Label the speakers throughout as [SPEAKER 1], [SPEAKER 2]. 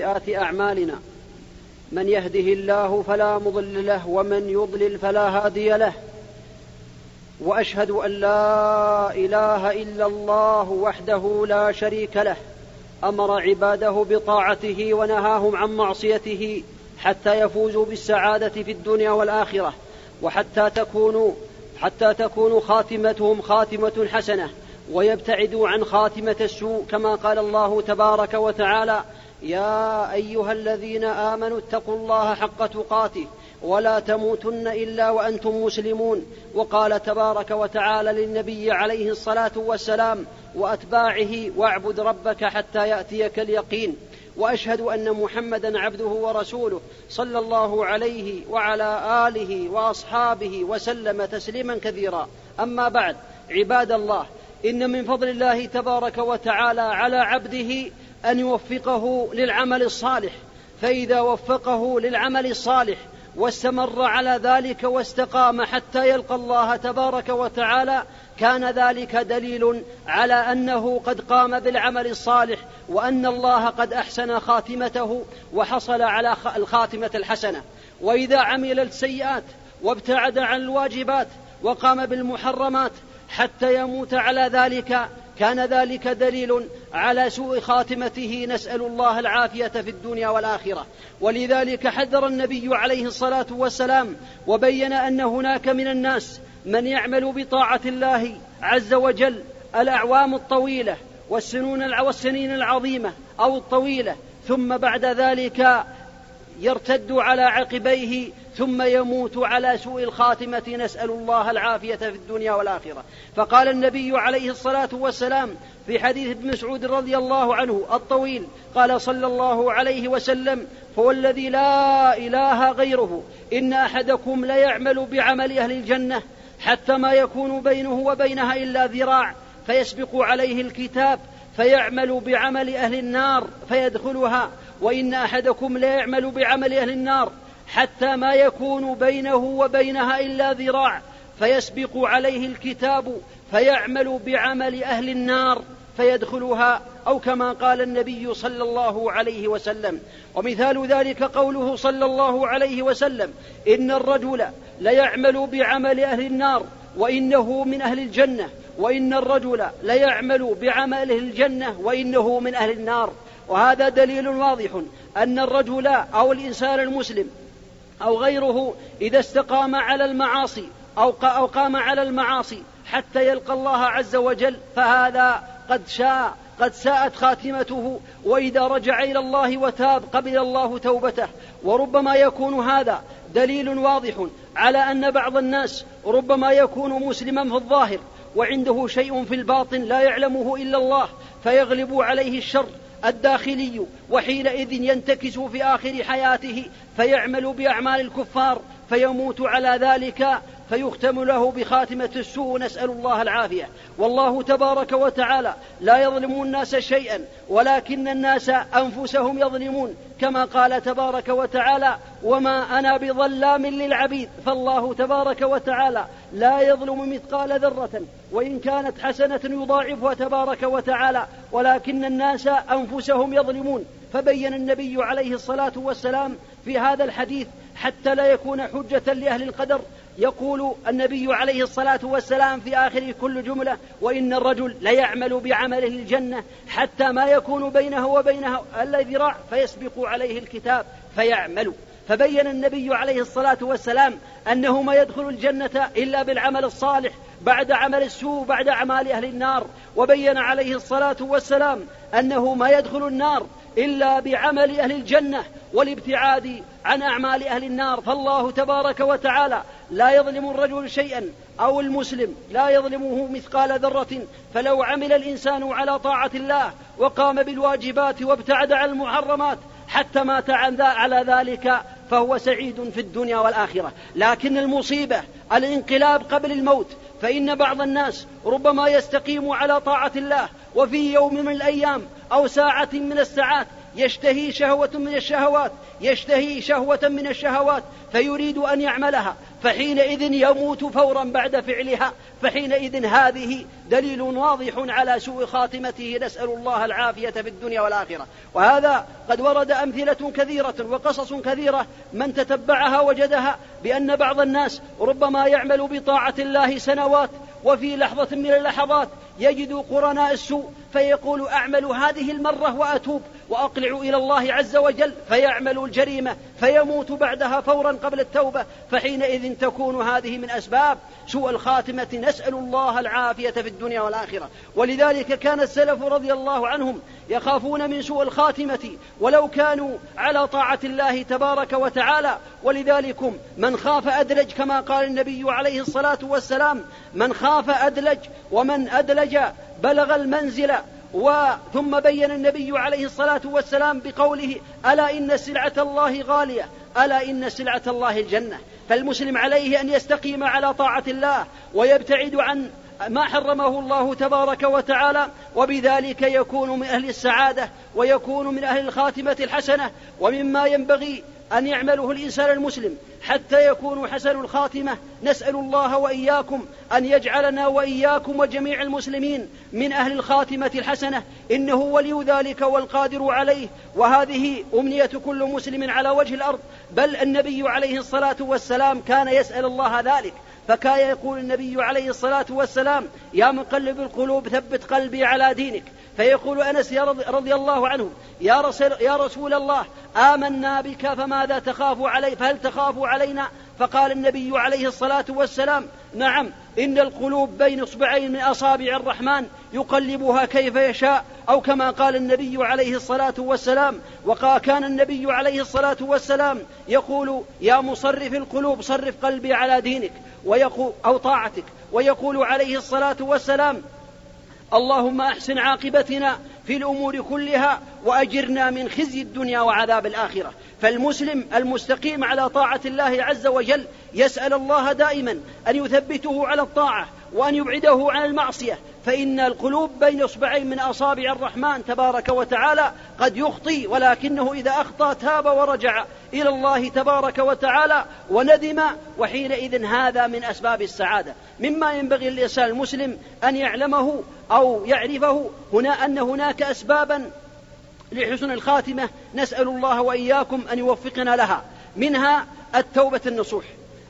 [SPEAKER 1] سيئات أعمالنا. من يهده الله فلا مضل له ومن يضلل فلا هادي له. وأشهد أن لا إله إلا الله وحده لا شريك له. أمر عباده بطاعته ونهاهم عن معصيته حتى يفوزوا بالسعادة في الدنيا والآخرة. وحتى تكون حتى تكون خاتمتهم خاتمة حسنة. ويبتعدوا عن خاتمة السوء كما قال الله تبارك وتعالى يا أيها الذين آمنوا اتقوا الله حق تقاته ولا تموتن إلا وأنتم مسلمون. وقال تبارك وتعالى للنبي عليه الصلاة والسلام وأتباعه واعبد ربك حتى يأتيك اليقين وأشهد أن محمدا عبده ورسوله صلى الله عليه وعلى آله وأصحابه وسلم تسليما كثيرا. أما بعد عباد الله إن من فضل الله تبارك وتعالى على عبده أن يوفقه للعمل الصالح فإذا وفقه للعمل الصالح واستمر على ذلك واستقام حتى يلقى الله تبارك وتعالى كان ذلك دليل على أنه قد قام بالعمل الصالح وأن الله قد أحسن خاتمته وحصل على الخاتمة الحسنة. وإذا عمل السيئات وابتعد عن الواجبات وقام بالمحرمات حتى يموت على ذلك كان ذلك دليل على سوء خاتمته نسأل الله العافية في الدنيا والآخرة. ولذلك حذر النبي عليه الصلاة والسلام وبين أن هناك من الناس من يعمل بطاعة الله عز وجل الأعوام الطويلة والسنون والسنين العظيمة أو الطويلة ثم بعد ذلك يرتد على عقبيه ثم يموت على سوء الخاتمة نسأل الله العافية في الدنيا والآخرة. فقال النبي عليه الصلاة والسلام في حديث ابن مسعود رضي الله عنه الطويل قال صلى الله عليه وسلم فهو الذي لا إله غيره إن أحدكم ليعمل بعمل أهل الجنة حتى ما يكون بينه وبينها إلا ذراع فيسبق عليه الكتاب فيعمل بعمل أهل النار فيدخلها وإن أحدكم ليعمل بعمل أهل النار حتى ما يكون بينه وبينها إلا ذراع فيسبق عليه الكتاب فيعمل بعمل أهل النار فيدخلها أو كما قال النبي صلى الله عليه وسلم. ومثال ذلك قوله صلى الله عليه وسلم إن الرجل ليعمل بعمل أهل النار وإنه من أهل الجنة وإن الرجل ليعمل بعمل الجنة وإنه من أهل النار. وهذا دليل واضح أن الرجل أو الإنسان المسلم أو غيره إذا استقام على المعاصي أو أو قام على المعاصي حتى يلقى الله عز وجل فهذا قد شاء قد ساءت خاتمته وإذا رجع إلى الله وتاب قبل الله توبته. وربما يكون هذا دليل واضح على أن بعض الناس ربما يكون مسلما في الظاهر وعنده شيء في الباطن لا يعلمه إلا الله فيغلب عليه الشر الداخلي وحينئذ ينتكس في آخر حياته فيعمل بأعمال الكفار فيموت على ذلك فيختم له بخاتمة السوء نسأل الله العافية. والله تبارك وتعالى لا يظلم الناس شيئا ولكن الناس أنفسهم يظلمون. كما قال تبارك وتعالى وما أنا بظلام للعبيد فالله تبارك وتعالى لا يظلم مثقال ذرة وإن كانت حسنة يضاعفها تبارك وتعالى ولكن الناس أنفسهم يظلمون. فبين النبي عليه الصلاة والسلام في هذا الحديث حتى لا يكون حجة لأهل القدر. يقول النبي عليه الصلاة والسلام في آخر كل جملة وإن الرجل ليعمل بعمله الجنة حتى ما يكون بينه وبينها إلا ذراع فيسبق عليه الكتاب فيعمل. فبين النبي عليه الصلاة والسلام أنه ما يدخل الجنة إلا بالعمل الصالح بعد عمل السوء بعد أعمال أهل النار. وبين عليه الصلاة والسلام أنه ما يدخل النار إلا بعمل أهل الجنة والابتعاد عن أعمال أهل النار. فالله تبارك وتعالى لا يظلم الرجل شيئا أو المسلم لا يظلمه مثقال ذرة. فلو عمل الإنسان على طاعة الله وقام بالواجبات وابتعد عن المحرمات حتى مات عن على ذلك فهو سعيد في الدنيا والآخرة. لكن المصيبة الانقلاب قبل الموت فإن بعض الناس ربما يستقيم على طاعة الله وفي يوم من الأيام أو ساعة من الساعات يشتهي شهوة من الشهوات يشتهي شهوة من الشهوات فيريد أن يعملها فحينئذ يموت فورا بعد فعلها فحينئذ هذه دليل واضح على سوء خاتمته نسأل الله العافية في الدنيا والآخرة. وهذا قد ورد أمثلة كثيرة وقصص كثيرة من تتبعها وجدها بأن بعض الناس ربما يعمل بطاعة الله سنوات وفي لحظة من اللحظات يجد قرناء السوء فيقول أعمل هذه المرة وأتوب وأقلع إلى الله عز وجل فيعمل الجريمة فيموت بعدها فورا قبل التوبة. فحينئذ تكون هذه من أسباب سوء الخاتمة. نسأل الله العافية في الدنيا والآخرة. ولذلك كان السلف رضي الله عنهم يخافون من سوء الخاتمة ولو كانوا على طاعة الله تبارك وتعالى. ولذلك من خاف أدلج كما قال النبي عليه الصلاة والسلام من خاف أدلج ومن أدلج بلغ المنزل وثم بين النبي عليه الصلاة والسلام بقوله ألا إن سلعة الله غالية ألا إن سلعة الله الجنة. فالمسلم عليه أن يستقيم على طاعة الله ويبتعد عن ما حرمه الله تبارك وتعالى وبذلك يكون من أهل السعادة ويكون من أهل الخاتمة الحسنة ومما ينبغي أن يعمله الإنسان المسلم حتى يكون حسن الخاتمة. نسأل الله وإياكم أن يجعلنا وإياكم وجميع المسلمين من أهل الخاتمة الحسنة. إنه ولي ذلك والقادر عليه. وهذه أمنية كل مسلم على وجه الأرض. بل النبي عليه الصلاة والسلام كان يسأل الله ذلك. فكان يقول النبي عليه الصلاة والسلام يا مقلب القلوب ثبت قلبي على دينك. فيقول أنس رضي الله عنه يا رسول, يا رسول الله آمنا بك فماذا تخاف علي فهل تخاف علينا؟ فقال النبي عليه الصلاة والسلام نعم إن القلوب بين إصبعين من أصابع الرحمن يقلبها كيف يشاء أو كما قال النبي عليه الصلاة والسلام وقال كان النبي عليه الصلاة والسلام يقول يا مصرف القلوب صرف قلبي على دينك ويقول أو طاعتك ويقول عليه الصلاة والسلام اللهم أحسن عاقبتنا في الأمور كلها وأجرنا من خزي الدنيا وعذاب الآخرة. فالمسلم المستقيم على طاعة الله عز وجل يسأل الله دائما أن يثبته على الطاعة وأن يبعده عن المعصية. فإن القلوب بين إصبعين من أصابع الرحمن تبارك وتعالى قد يخطي ولكنه إذا أخطأ تاب ورجع إلى الله تبارك وتعالى وندم وحينئذ هذا من أسباب السعادة. مما ينبغي للإنسان المسلم أن يعلمه أو يعرفه هنا أن هناك اسبابا لحسن الخاتمة نسأل الله وإياكم أن يوفقنا لها. منها التوبة النصوح.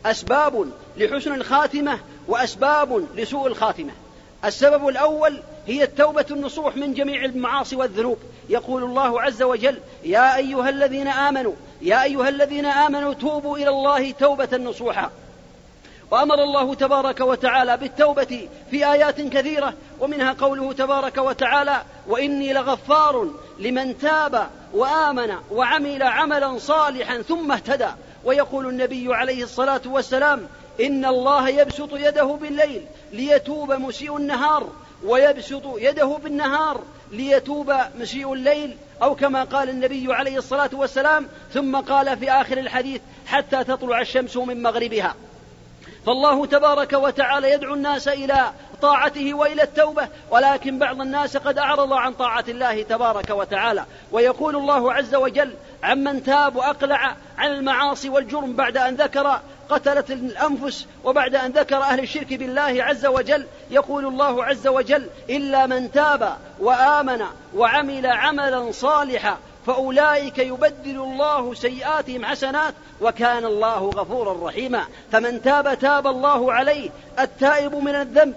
[SPEAKER 1] أسباب لحسن الخاتمة وأسباب لسوء الخاتمة. السبب الأول هي التوبة النصوح من جميع المعاصي والذنوب. يقول الله عز وجل يا أيها الذين آمنوا يا أيها الذين آمنوا توبوا إلى الله توبة نصوحا. وأمر الله تبارك وتعالى بالتوبة في آيات كثيرة ومنها قوله تبارك وتعالى وإني لغفار لمن تاب وآمن وعمل عملا صالحا ثم اهتدى. ويقول النبي عليه الصلاة والسلام إن الله يبسط يده بالليل ليتوب مسيء النهار ويبسط يده بالنهار ليتوب مسيء الليل أو كما قال النبي عليه الصلاة والسلام ثم قال في آخر الحديث حتى تطلع الشمس من مغربها. فالله تبارك وتعالى يدعو الناس إلى طاعته وإلى التوبة ولكن بعض الناس قد أعرض عن طاعة الله تبارك وتعالى ويقول الله عز وجل عمن تاب وأقلع عن المعاصي والجرم بعد أن ذكر قتلة الأنفس وبعد أن ذكر أهل الشرك بالله عز وجل يقول الله عز وجل إلا من تاب وآمن وعمل عملا صالحا فأولئك يبدل الله سيئاتهم حسنات وكان الله غفورا رحيما. فمن تاب تاب الله عليه. التائب من الذنب.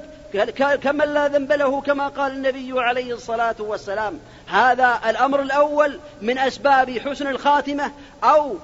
[SPEAKER 1] كمن لا ذنب له كما قال النبي عليه الصلاة والسلام. هذا الأمر الأول من أسباب حسن الخاتمة. أو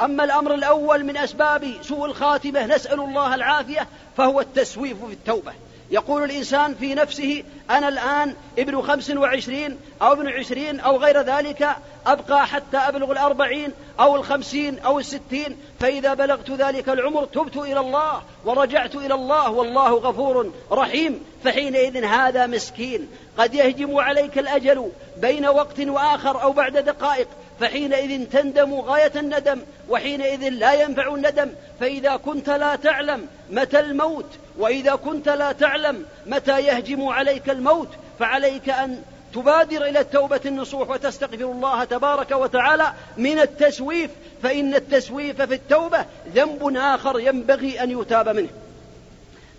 [SPEAKER 1] أما الأمر الأول من أسباب سوء الخاتمة نسأل الله العافية فهو التسويف في التوبة. يقول الإنسان في نفسه أنا الآن ابن خمس وعشرين أو ابن عشرين أو غير ذلك أبقى حتى أبلغ الأربعين أو الخمسين أو الستين فإذا بلغت ذلك العمر تبت إلى الله ورجعت إلى الله والله غفور رحيم. فحينئذ هذا مسكين. قد يهجم عليك الأجل بين وقت وآخر أو بعد دقائق. فحينئذ تندم غاية الندم وحينئذ لا ينفع الندم. فإذا كنت لا تعلم متى الموت وإذا كنت لا تعلم متى يهجم عليك الموت فعليك أن تبادر إلى التوبة النصوح وتستغفر الله تبارك وتعالى من التسويف. فإن التسويف في التوبة ذنب آخر ينبغي أن يتاب منه.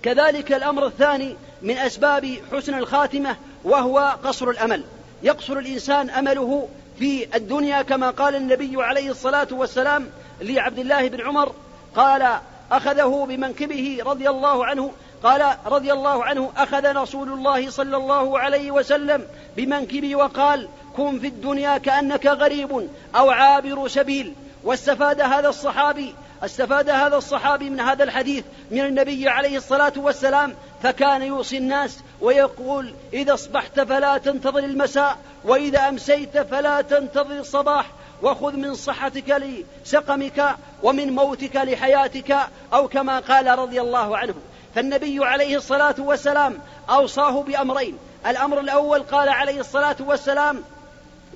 [SPEAKER 1] كذلك الأمر الثاني من أسباب حسن الخاتمة وهو قصر الأمل. يقصر الإنسان أمله في الدنيا كما قال النبي عليه الصلاة والسلام لعبد الله بن عمر قال أخذه بمنكبه رضي الله عنه قال رضي الله عنه أخذ رسول الله صلى الله عليه وسلم بمنكبي وقال كن في الدنيا كأنك غريب أو عابر سبيل. واستفاد هذا الصحابي استفاد هذا الصحابي من هذا الحديث من النبي عليه الصلاة والسلام فكان يوصي الناس ويقول إذا أصبحت فلا تنتظر المساء وإذا أمسيت فلا تنتظر الصباح وخذ من صحتك لسقمك ومن موتك لحياتك أو كما قال رضي الله عنه. فالنبي عليه الصلاة والسلام أوصاه بأمرين. الأمر الأول قال عليه الصلاة والسلام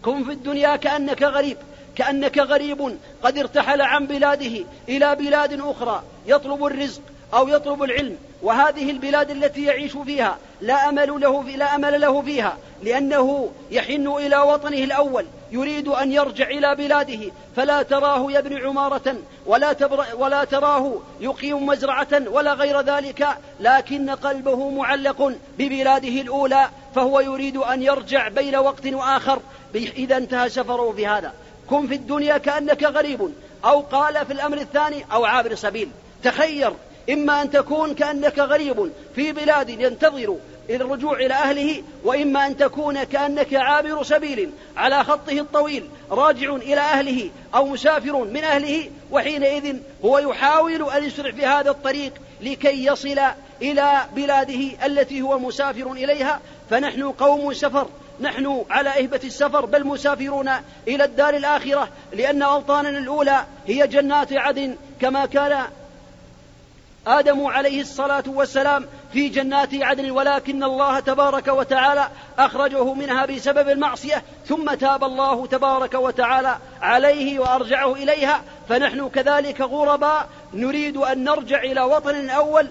[SPEAKER 1] كن في الدنيا كأنك غريب كأنك غريب قد ارتحل عن بلاده إلى بلاد أخرى يطلب الرزق أو يطلب العلم. وهذه البلاد التي يعيش فيها لا أمل له في لا أمل له فيها لأنه يحن إلى وطنه الأول يريد أن يرجع إلى بلاده. فلا تراه يبني عمارة ولا, ولا تراه يقيم مزرعة ولا غير ذلك. لكن قلبه معلق ببلاده الأولى فهو يريد أن يرجع بين وقت وآخر. إذا انتهى سفره في هذا. كن في الدنيا كأنك غريب أو قال في الأمر الثاني أو عابر سبيل. تخير إما أن تكون كأنك غريب في بلاد ينتظر الرجوع إلى أهله وإما أن تكون كأنك عابر سبيل على خطه الطويل راجع إلى أهله أو مسافر من أهله وحينئذ هو يحاول أن يسرع في هذا الطريق لكي يصل إلى بلاده التي هو مسافر إليها. فنحن قوم سفر نحن على إهبة السفر بل مسافرون إلى الدار الآخرة لأن أوطاننا الأولى هي جنات عدن كما كان آدم عليه الصلاة والسلام في جنات عدن ولكن الله تبارك وتعالى أخرجه منها بسبب المعصية ثم تاب الله تبارك وتعالى عليه وأرجعه إليها فنحن كذلك غرباء نريد أن نرجع إلى وطن أول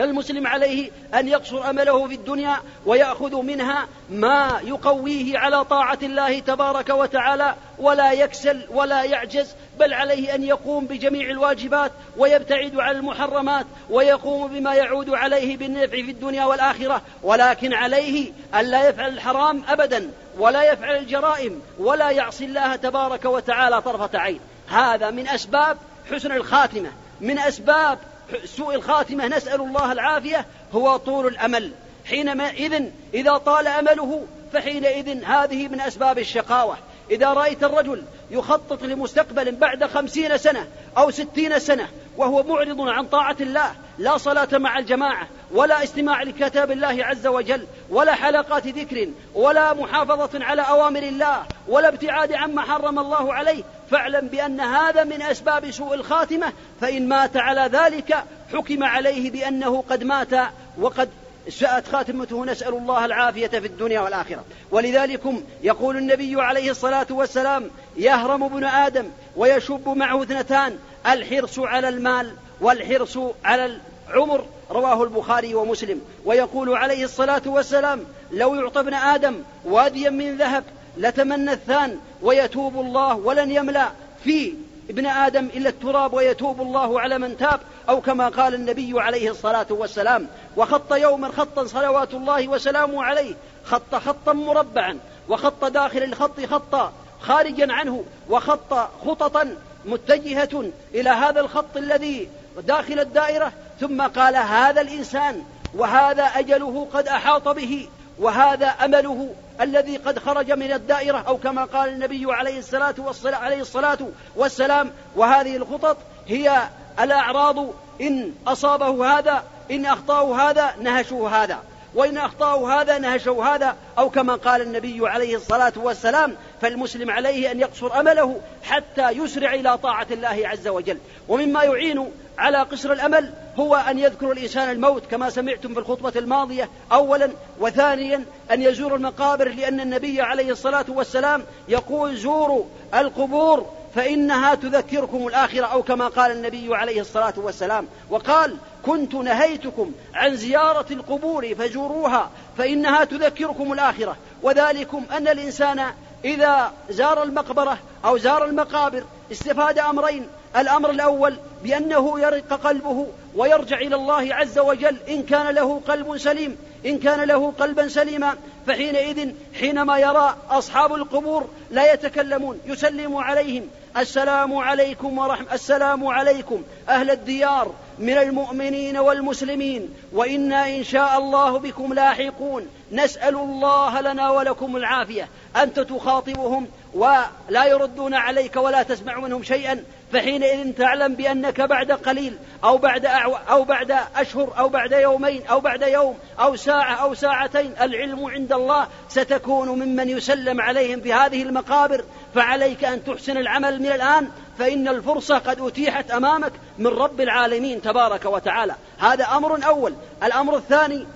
[SPEAKER 1] المسلم عليه أن يقصر أمله في الدنيا ويأخذ منها ما يقويه على طاعة الله تبارك وتعالى ولا يكسل ولا يعجز بل عليه أن يقوم بجميع الواجبات ويبتعد عن المحرمات ويقوم بما يعود عليه بالنفع في الدنيا والآخرة. ولكن عليه أن لا يفعل الحرام أبدا ولا يفعل الجرائم ولا يعصي الله تبارك وتعالى طرفة عين. هذا من أسباب حسن الخاتمة من أسباب سوء الخاتمة نسأل الله العافية هو طول الأمل. حينما إذن إذا طال أمله فحينئذ هذه من أسباب الشقاوة. إذا رأيت الرجل يخطط لمستقبل بعد خمسين سنة أو ستين سنة وهو معرض عن طاعة الله لا صلاة مع الجماعة ولا استماع لكتاب الله عز وجل ولا حلقات ذكر ولا محافظة على أوامر الله ولا ابتعاد عما حرم الله عليه فاعلم بأن هذا من أسباب سوء الخاتمة فإن مات على ذلك حكم عليه بأنه قد مات وقد ساءت خاتمته. نسأل الله العافية في الدنيا والآخرة. ولذلك يقول النبي عليه الصلاة والسلام يهرم ابن آدم ويشب معه اثنتان الحرص على المال والحرص على العمر رواه البخاري ومسلم. ويقول عليه الصلاة والسلام لو يعطى ابن آدم واديا من ذهب لتمنى الثان ويتوب الله ولن يملأ في ابن آدم إلا التراب ويتوب الله على من تاب أو كما قال النبي عليه الصلاة والسلام وخط يوما خطا صلوات الله وسلامه عليه خط خطا مربعا وخط داخل الخط خطا خارجا عنه وخط خططا متجهة إلى هذا الخط الذي داخل الدائرة ثم قال هذا الإنسان وهذا أجله قد أحاط به وهذا أمله الذي قد خرج من الدائرة أو كما قال النبي عليه الصلاة والسلام, عليه الصلاة والسلام. وهذه الخطط هي الأعراض. إن أصابه هذا إن أخطأه هذا نهشوا هذا. وإن أخطأوا هذا نهشوا هذا أو كما قال النبي عليه الصلاة والسلام فالمسلم عليه أن يقصر أمله حتى يسرع إلى طاعة الله عز وجل. ومما يعين على قصر الأمل هو أن يذكر الإنسان الموت كما سمعتم في الخطبة الماضية أولا وثانيا أن يزور المقابر لأن النبي عليه الصلاة والسلام يقول زوروا القبور فإنها تذكركم الآخرة. أو كما قال النبي عليه الصلاة والسلام وقال كنت نهيتكم عن زيارة القبور فزوروها فإنها تذكركم الآخرة. وذلكم أن الإنسان إذا زار المقبرة أو زار المقابر استفاد أمرين. الأمر الأول بأنه يرق قلبه ويرجع إلى الله عز وجل إن كان له قلب سليم إن كان له قلبا سليما. فحينئذ حينما يرى أصحاب القبور لا يتكلمون يسلم عليهم. السلام عليكم ورحمة السلام عليكم أهل الديار من المؤمنين والمسلمين. وإنا إن شاء الله بكم لاحقون. نسأل الله لنا ولكم العافية. أنت تخاطبهم ولا يردون عليك ولا تسمع منهم شيئا فحينئذ تعلم بأنك بعد قليل أو بعد أو بعد أشهر أو بعد يومين أو بعد يوم أو ساعة أو ساعتين العلم عند الله ستكون ممن يسلم عليهم في هذه المقابر. فعليك أن تحسن العمل من الآن فإن الفرصة قد أتيحت أمامك من رب العالمين تبارك وتعالى. هذا أمر أول. الأمر الثاني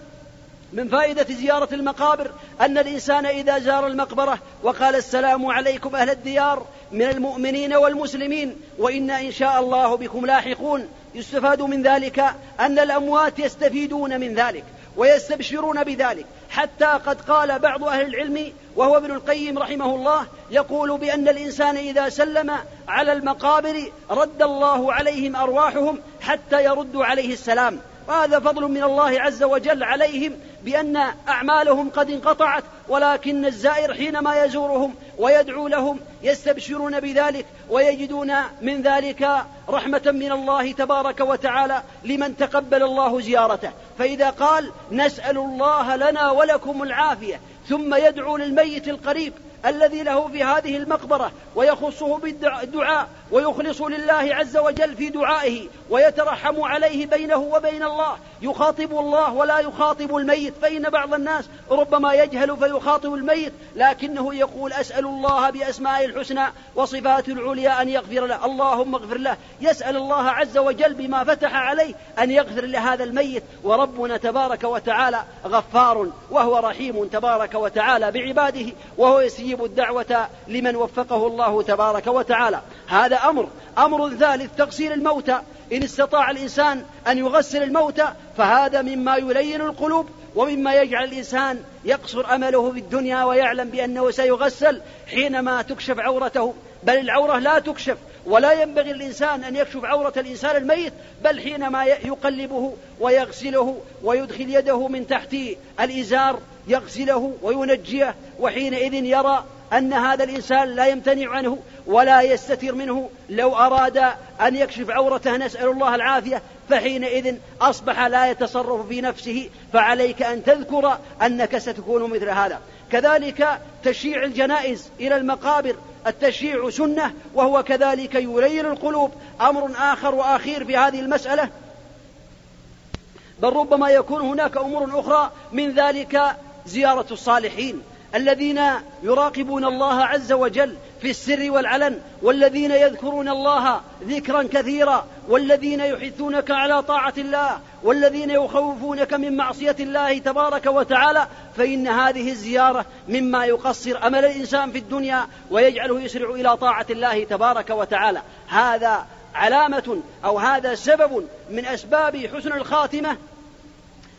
[SPEAKER 1] من فائدة زيارة المقابر أن الإنسان إذا زار المقبرة وقال السلام عليكم أهل الديار من المؤمنين والمسلمين وإنا إن شاء الله بكم لاحقون يستفاد من ذلك أن الأموات يستفيدون من ذلك ويستبشرون بذلك. حتى قد قال بعض أهل العلم وهو ابن القيم رحمه الله يقول بأن الإنسان إذا سلم على المقابر رد الله عليهم أرواحهم حتى يردوا عليه السلام. وهذا فضل من الله عز وجل عليهم بأن أعمالهم قد انقطعت ولكن الزائر حينما يزورهم ويدعو لهم يستبشرون بذلك ويجدون من ذلك رحمة من الله تبارك وتعالى لمن تقبل الله زيارته. فإذا قال نسأل الله لنا ولكم العافية ثم يدعو للميت القريب الذي له في هذه المقبرة ويخصه بالدعاء ويخلص لله عز وجل في دعائه ويترحم عليه بينه وبين الله. يخاطب الله ولا يخاطب الميت. فإن بعض الناس ربما يجهل فيخاطب الميت لكنه يقول أسأل الله بأسماء الحسنى وصفات العليا أن يغفر له. اللهم اغفر له. يسأل الله عز وجل بما فتح عليه أن يغفر لهذا الميت. وربنا تبارك وتعالى غفار وهو رحيم تبارك وتعالى بعباده وهو يستجيب الدعوة لمن وفقه الله تبارك وتعالى. هذا أمر أمر ثالث تغسيل الموتى. إن استطاع الإنسان أن يغسل الموتى فهذا مما يلين القلوب ومما يجعل الإنسان يقصر أمله في الدنيا ويعلم بأنه سيغسل حينما تكشف عورته. بل العورة لا تكشف ولا ينبغي الإنسان أن يكشف عورة الإنسان الميت بل حينما يقلبه ويغسله ويدخل يده من تحت الإزار يغسله وينجيه وحينئذ يرى أن هذا الإنسان لا يمتنع عنه ولا يستتر منه لو أراد أن يكشف عورته نسأل الله العافية فحينئذ أصبح لا يتصرف في نفسه فعليك أن تذكر أنك ستكون مثل هذا. كذلك تشييع الجنائز إلى المقابر التشييع سنة وهو كذلك يلين القلوب أمر آخر وأخير في هذه المسألة. بل ربما يكون هناك أمور أخرى من ذلك زيارة الصالحين. الذين يراقبون الله عز وجل في السر والعلن والذين يذكرون الله ذكرا كثيرا والذين يحثونك على طاعة الله والذين يخوفونك من معصية الله تبارك وتعالى فإن هذه الزيارة مما يقصر أمل الإنسان في الدنيا ويجعله يسرع إلى طاعة الله تبارك وتعالى. هذا علامة أو هذا سبب من أسباب حسن الخاتمة.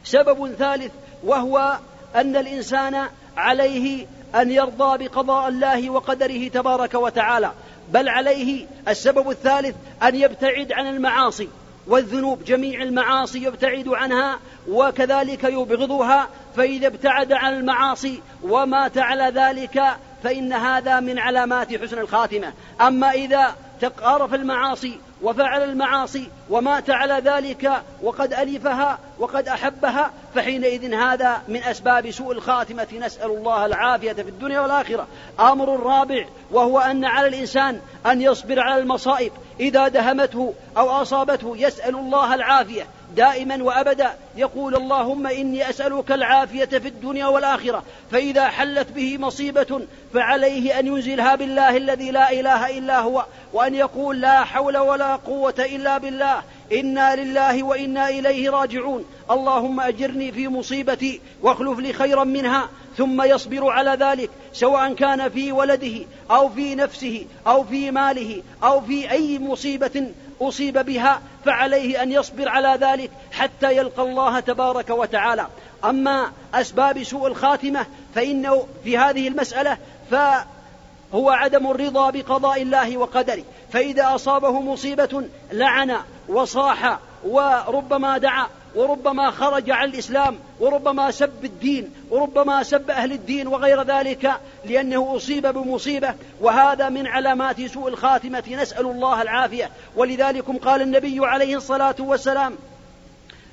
[SPEAKER 1] سبب ثالث وهو أن الإنسان عليه أن يرضى بقضاء الله وقدره تبارك وتعالى بل عليه السبب الثالث أن يبتعد عن المعاصي والذنوب جميع المعاصي يبتعد عنها وكذلك يبغضها فإذا ابتعد عن المعاصي ومات على ذلك فإن هذا من علامات حسن الخاتمة. أما إذا تقارف المعاصي وفعل المعاصي ومات على ذلك وقد ألفها وقد أحبها فحينئذ هذا من أسباب سوء الخاتمة. نسأل الله العافية في الدنيا والآخرة. أمر الرابع وهو أن على الإنسان أن يصبر على المصائب. إذا دهمته أو أصابته يسأل الله العافية. دائما وأبدا يقول اللهم إني أسألك العافية في الدنيا والآخرة فإذا حلت به مصيبة فعليه أن ينزلها بالله الذي لا إله إلا هو وأن يقول لا حول ولا قوة إلا بالله إنا لله وإنا إليه راجعون. اللهم أجرني في مصيبتي واخلف لي خيرا منها ثم يصبر على ذلك سواء كان في ولده أو في نفسه أو في ماله أو في أي مصيبة أصيب بها فعليه أن يصبر على ذلك حتى يلقى الله تبارك وتعالى. أما أسباب سوء الخاتمة فإنه في هذه المسألة فهو عدم الرضا بقضاء الله وقدره. فإذا أصابه مصيبة لعن وصاح وربما دعا وربما خرج عن الإسلام وربما سب الدين وربما سب أهل الدين وغير ذلك لأنه أصيب بمصيبة. وهذا من علامات سوء الخاتمة. نسأل الله العافية. ولذلك قال النبي عليه الصلاة والسلام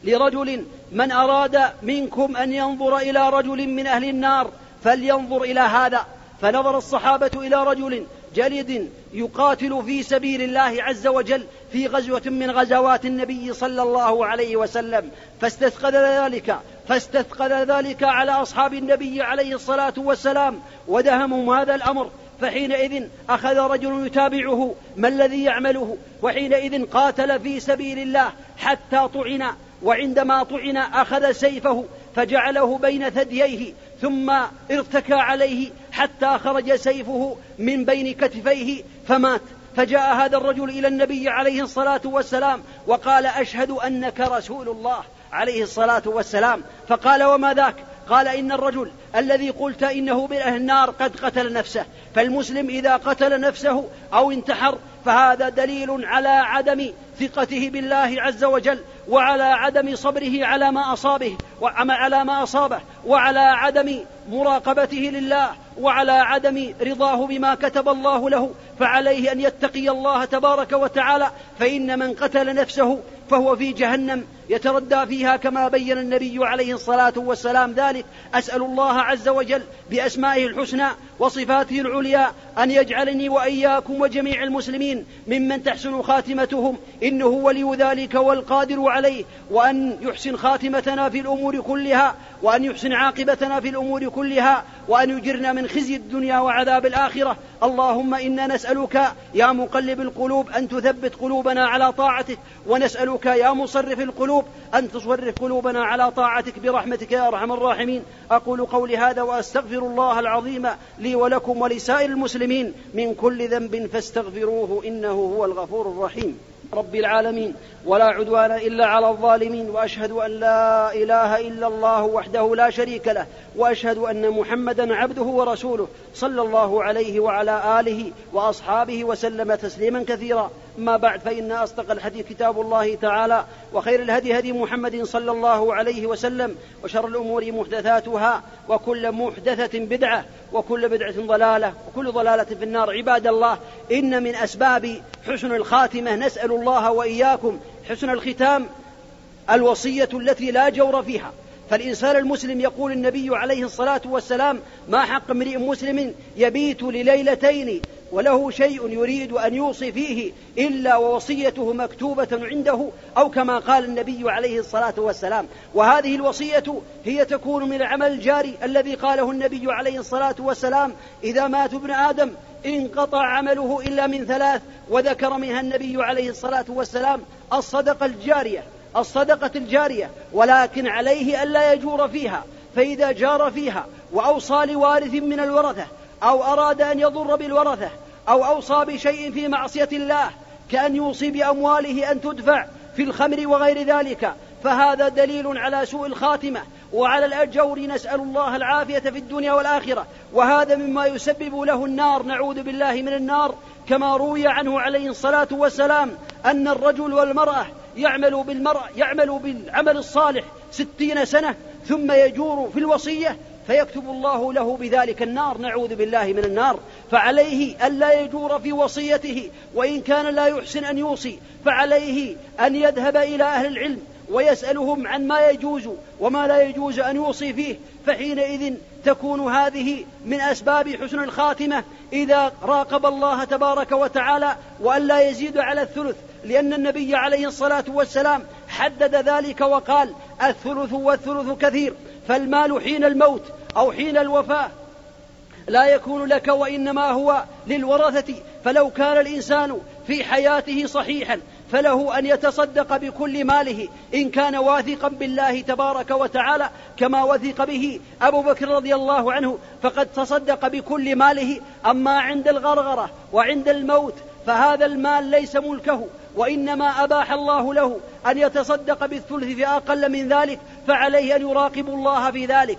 [SPEAKER 1] لرجل من أراد منكم أن ينظر إلى رجل من أهل النار فلينظر إلى هذا. فنظر الصحابة إلى رجل جلد يقاتل في سبيل الله عز وجل في غزوة من غزوات النبي صلى الله عليه وسلم فاستثقل ذلك فاستثقل ذلك على أصحاب النبي عليه الصلاة والسلام ودهمهم هذا الأمر. فحينئذ أخذ رجل يتابعه ما الذي يعمله؟ وحينئذ قاتل في سبيل الله حتى طعن وعندما طعن أخذ سيفه فجعله بين ثدييه ثم ارتكى عليه حتى خرج سيفه من بين كتفيه فمات. فجاء هذا الرجل إلى النبي عليه الصلاة والسلام وقال أشهد أنك رسول الله عليه الصلاة والسلام. فقال وما ذاك؟ قال إن الرجل الذي قلت إنه من أهل النار قد قتل نفسه فالمسلم إذا قتل نفسه أو انتحر فهذا دليل على عدم ثقته بالله عز وجل وعلى عدم صبره على ما أصابه وعلى ما أصابه وعلى عدم مراقبته لله. وعلى عدم رضاه بما كتب الله له فعليه أن يتقي الله تبارك وتعالى فإن من قتل نفسه فهو في جهنم. يتردى فيها كما بين النبي عليه الصلاة والسلام ذلك. أسأل الله عز وجل بأسمائه الحسنى وصفاته العليا أن يجعلني وإياكم وجميع المسلمين ممن تحسن خاتمتهم. إنه ولي ذلك والقادر عليه. وأن يحسن خاتمتنا في الأمور كلها. وأن يحسن عاقبتنا في الأمور كلها. وأن يجرنا من خزي الدنيا وعذاب الآخرة. اللهم إنا نسألك يا مقلب القلوب أن تثبت قلوبنا على طاعتك. ونسألك يا مصرف القلوب أن تصرف قلوبنا على طاعتك برحمتك يا أرحم الراحمين. أقول قولي هذا وأستغفر الله العظيم لي ولكم ولسائر المسلمين من كل ذنب فاستغفروه إنه هو الغفور الرحيم. رب العالمين ولا عدوان إلا على الظالمين وأشهد أن لا إله إلا الله وحده لا شريك له وأشهد أن محمدا عبده ورسوله صلى الله عليه وعلى آله وأصحابه وسلم تسليما كثيرا. ما بعد فإن أصدق الحديث كتاب الله تعالى وخير الهدي هدي محمد صلى الله عليه وسلم وشر الأمور محدثاتها وكل محدثة بدعة وكل بدعة ضلالة وكل ضلالة في النار. عباد الله إن من أسباب حسن الخاتمة نسأل الله وإياكم حسن الختام الوصية التي لا جور فيها. فالإنسان المسلم يقول النبي عليه الصلاة والسلام ما حق امرئ مسلم يبيت لليلتين وله شيء يريد أن يوصي فيه إلا ووصيته مكتوبة عنده أو كما قال النبي عليه الصلاة والسلام. وهذه الوصية هي تكون من العمل الجاري الذي قاله النبي عليه الصلاة والسلام إذا مات ابن آدم انقطع عمله إلا من ثلاث وذكر منها النبي عليه الصلاة والسلام الصدقة الجارية الصدقة الجارية ولكن عليه ألا يجور فيها. فإذا جار فيها وأوصى لوارث من الورثة أو أراد أن يضر بالورثة أو أوصى بشيء في معصية الله كأن يوصي بأمواله أن تدفع في الخمر وغير ذلك. فهذا دليل على سوء الخاتمة. وعلى الأجور نسأل الله العافية في الدنيا والآخرة. وهذا مما يسبب له النار. نعوذ بالله من النار. كما روي عنه عليه الصلاة والسلام أن الرجل والمرأة يعمل بالمرأة يعمل بالعمل الصالح ستين سنة ثم يجور في الوصية فيكتب الله له بذلك النار. نعوذ بالله من النار. فعليه ألا يجور في وصيته وإن كان لا يحسن أن يوصي فعليه أن يذهب إلى أهل العلم ويسألهم عن ما يجوز وما لا يجوز أن يوصي فيه فحينئذ تكون هذه من أسباب حسن الخاتمة إذا راقب الله تبارك وتعالى وألا يزيد على الثلث لأن النبي عليه الصلاة والسلام حدد ذلك وقال الثلث والثلث كثير فالمال حين الموت أو حين الوفاة لا يكون لك وإنما هو للورثة. فلو كان الإنسان في حياته صحيحا فله أن يتصدق بكل ماله. إن كان واثقا بالله تبارك وتعالى كما وثق به أبو بكر رضي الله عنه فقد تصدق بكل ماله. أما عند الغرغرة وعند الموت فهذا المال ليس ملكه. وإنما أباح الله له أن يتصدق بالثلث في أقل من ذلك فعليه أن يراقب الله في ذلك.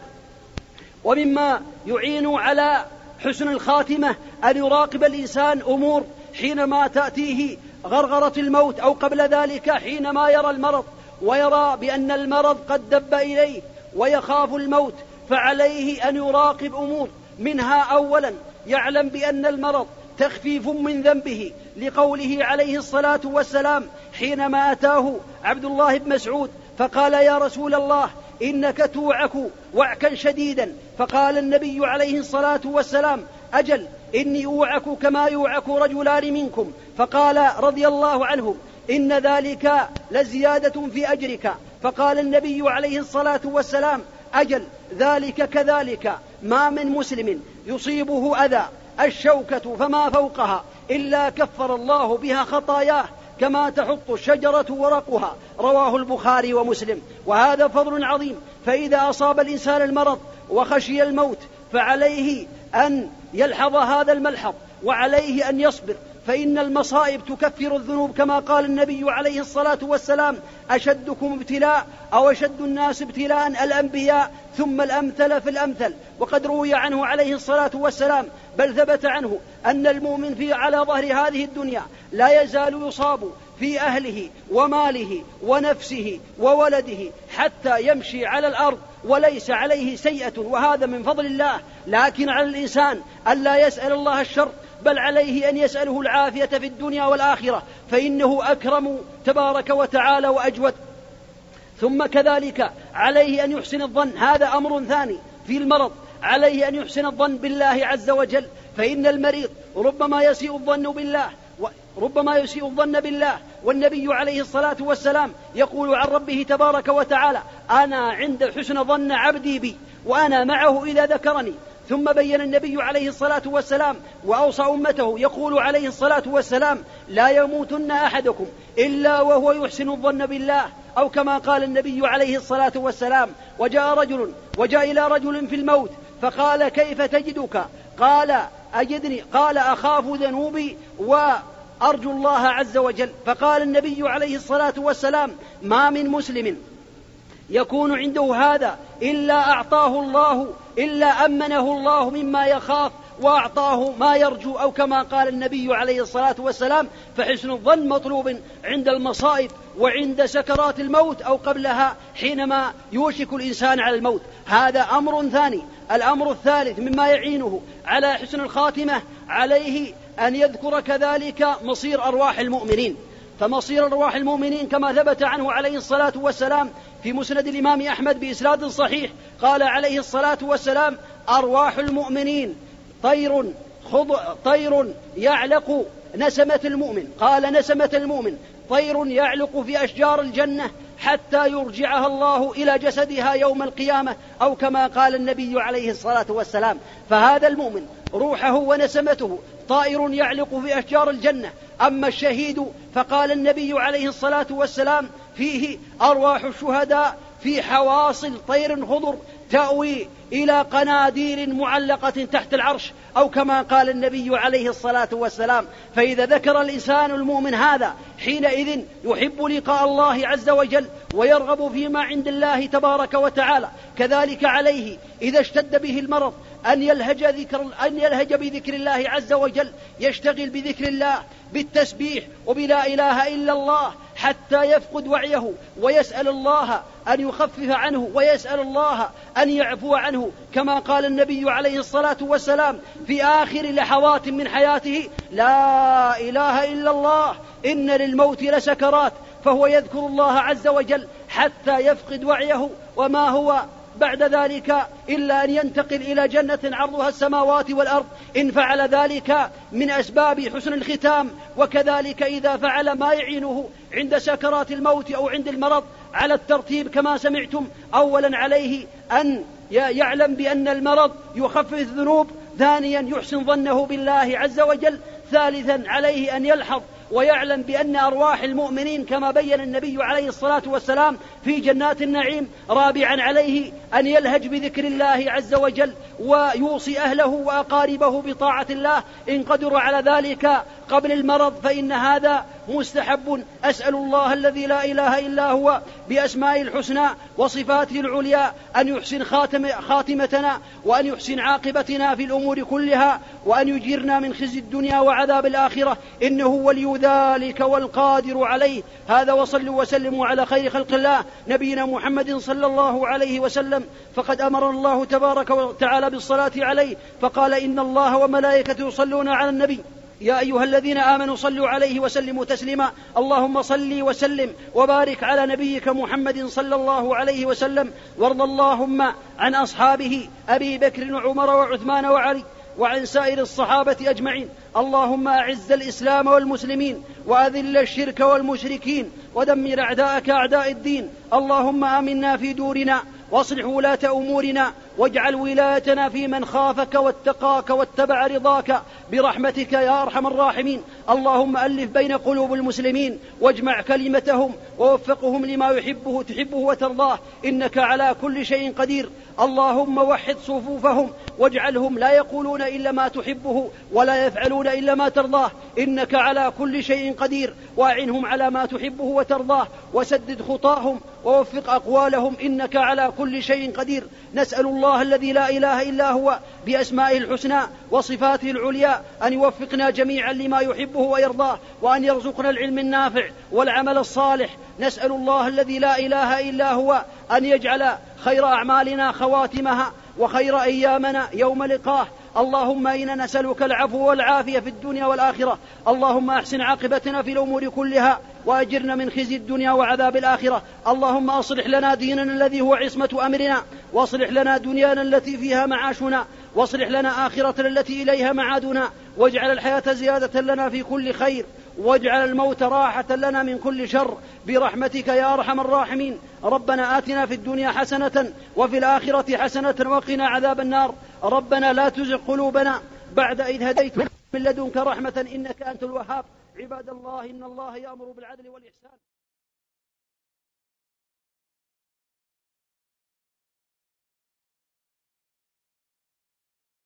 [SPEAKER 1] ومما يعين على حسن الخاتمة أن يراقب الإنسان أمور حينما تأتيه غرغرة الموت أو قبل ذلك حينما يرى المرض ويرى بأن المرض قد دب إليه ويخاف الموت فعليه أن يراقب أمور منها أولا يعلم بأن المرض تخفيف من ذنبه لقوله عليه الصلاة والسلام حينما أتاه عبد الله بن مسعود فقال يا رسول الله إنك توعك وعكا شديدا. فقال النبي عليه الصلاة والسلام أجل إني أوعك كما يوعك رجلان منكم. فقال رضي الله عنه إن ذلك لزيادة في أجرك. فقال النبي عليه الصلاة والسلام أجل ذلك كذلك. ما من مسلم يصيبه أذى الشوكة فما فوقها إلا كفر الله بها خطاياه. كما تحط الشجرة ورقها رواه البخاري ومسلم. وهذا فضل عظيم. فإذا أصاب الإنسان المرض وخشي الموت فعليه أن يلحظ هذا الملحظ وعليه أن يصبر. فإن المصائب تكفر الذنوب كما قال النبي عليه الصلاة والسلام أشدكم ابتلاء أو أشد الناس ابتلاء الأنبياء ثم الأمثل في الأمثل. وقد روي عنه عليه الصلاة والسلام بل ثبت عنه أن المؤمن في على ظهر هذه الدنيا لا يزال يصاب في أهله وماله ونفسه وولده حتى يمشي على الأرض وليس عليه سيئة. وهذا من فضل الله. لكن على الإنسان ألا يسأل الله الشر بل عليه أن يسأله العافية في الدنيا والآخرة فإنه أكرم تبارك وتعالى وأجود. ثم كذلك عليه أن يحسن الظن هذا أمر ثاني في المرض. عليه أن يحسن الظن بالله عز وجل فإن المريض ربما يسيء الظن بالله ربما يسيء الظن بالله. والنبي عليه الصلاة والسلام يقول عن ربه تبارك وتعالى أنا عند حسن ظن عبدي بي وأنا معه إذا ذكرني. ثم بين النبي عليه الصلاة والسلام وأوصى أمته يقول عليه الصلاة والسلام لا يموتن أحدكم إلا وهو يحسن الظن بالله. أو كما قال النبي عليه الصلاة والسلام وجاء رجل وجاء إلى رجل في الموت فقال كيف تجدك؟ قال أجدني قال أخاف ذنوبي وأرجو الله عز وجل. فقال النبي عليه الصلاة والسلام ما من مسلم يكون عنده هذا إلا أعطاه الله إلا أمنه الله مما يخاف وأعطاه ما يرجو أو كما قال النبي عليه الصلاة والسلام فحسن الظن مطلوب عند المصائب وعند سكرات الموت أو قبلها حينما يوشك الإنسان على الموت. هذا أمر ثاني. الأمر الثالث مما يعينه على حسن الخاتمة عليه أن يذكر كذلك مصير أرواح المؤمنين. فمصير أرواح المؤمنين كما ثبت عنه عليه الصلاة والسلام في مسند الإمام أحمد بإسناد صحيح. قال عليه الصلاة والسلام أرواح المؤمنين طير خض... طير يعلق نسمة المؤمن. قال نسمة المؤمن طير يعلق في أشجار الجنة حتى يرجعها الله إلى جسدها يوم القيامة أو كما قال النبي عليه الصلاة والسلام. فهذا المؤمن روحه ونسمته طائر يعلق في أشجار الجنة أما الشهيد فقال النبي عليه الصلاة والسلام فيه أرواح الشهداء في حواصل طير خضر تأوي إلى قناديل معلقة تحت العرش أو كما قال النبي عليه الصلاة والسلام. فإذا ذكر الإنسان المؤمن هذا حينئذ يحب لقاء الله عز وجل ويرغب فيما عند الله تبارك وتعالى. كذلك عليه إذا اشتد به المرض أن يلهج ذكر أن يلهج بذكر الله عز وجل يشتغل بذكر الله بالتسبيح وبلا إله إلا الله حتى يفقد وعيه ويسأل الله أن يخفف عنه ويسأل الله أن يعفو عنه. كما قال النبي عليه الصلاة والسلام في آخر لحظات من حياته لا إله إلا الله إن للموت لسكرات فهو يذكر الله عز وجل حتى يفقد وعيه. وما هو؟ بعد ذلك إلا أن ينتقل إلى جنة عرضها السماوات والأرض. إن فعل ذلك من أسباب حسن الختام. وكذلك إذا فعل ما يعينه عند سكرات الموت أو عند المرض على الترتيب كما سمعتم أولا عليه أن يعلم بأن المرض يخفف الذنوب ثانيا يحسن ظنه بالله عز وجل ثالثا عليه أن يلحظ ويعلم بأن أرواح المؤمنين كما بين النبي عليه الصلاة والسلام في جنات النعيم رابعا عليه أن يلهج بذكر الله عز وجل ويوصي أهله وأقاربه بطاعة الله. إن قدروا على ذلك قبل المرض فإن هذا مستحب. أسأل الله الذي لا إله إلا هو بأسمائه الحسنى وصفاته العليا أن يحسن خاتم خاتمتنا وأن يحسن عاقبتنا في الأمور كلها وأن يجيرنا من خزي الدنيا وعذاب الآخرة. إنه ولي ذلك والقادر عليه. هذا وصلوا وسلموا على خير خلق الله نبينا محمد صلى الله عليه وسلم. فقد أمر الله تبارك وتعالى بالصلاة عليه. فقال إن الله وملائكته يصلون على النبي. يا أيها الذين آمنوا صلوا عليه وسلموا تسليما. اللهم صل وسلم وبارك على نبيك محمد صلى الله عليه وسلم. وارض اللهم عن أصحابه أبي بكر وعمر وعثمان وعلي وعن سائر الصحابة أجمعين. اللهم أعز الإسلام والمسلمين وأذل الشرك والمشركين ودمر أعداءك أعداء الدين. اللهم آمنا في دورنا واصلح ولاة أمورنا واجعل ولايتنا في من خافك واتقاك واتبع رضاك برحمتك يا أرحم الراحمين. اللهم ألف بين قلوب المسلمين واجمع كلمتهم ووفقهم لما يحبه تحبه وترضاه. إنك على كل شيء قدير. اللهم وحد صفوفهم واجعلهم لا يقولون إلا ما تحبه ولا يفعلون إلا ما ترضاه. إنك على كل شيء قدير. واعنهم على ما تحبه وترضاه. وسدد خطاهم ووفق أقوالهم. إنك على كل شيء قدير. نسأل الله الله الذي لا إله إلا هو بأسمائه الحسنى وصفاته العليا أن يوفقنا جميعا لما يحبه ويرضاه وأن يرزقنا العلم النافع والعمل الصالح. نسأل الله الذي لا إله إلا هو أن يجعل خير أعمالنا خواتمها وخير أيامنا يوم لقاه. اللهم إنا نسألك العفو والعافية في الدنيا والآخرة. اللهم أحسن عاقبتنا في الأمور كلها. واجرنا من خزي الدنيا وعذاب الآخرة. اللهم أصلح لنا ديننا الذي هو عصمة أمرنا. واصلح لنا دنيانا التي فيها معاشنا. واصلح لنا آخرتنا التي إليها معادنا. واجعل الحياة زيادة لنا في كل خير. واجعل الموت راحة لنا من كل شر. برحمتك يا أرحم الراحمين. ربنا آتنا في الدنيا حسنة وفي الآخرة حسنة وقنا عذاب النار. ربنا لا تزغ قلوبنا بعد إذ هديت من لدنك رحمة إنك أنت الوهاب. عباد الله إن الله يأمر بالعدل والإحسان.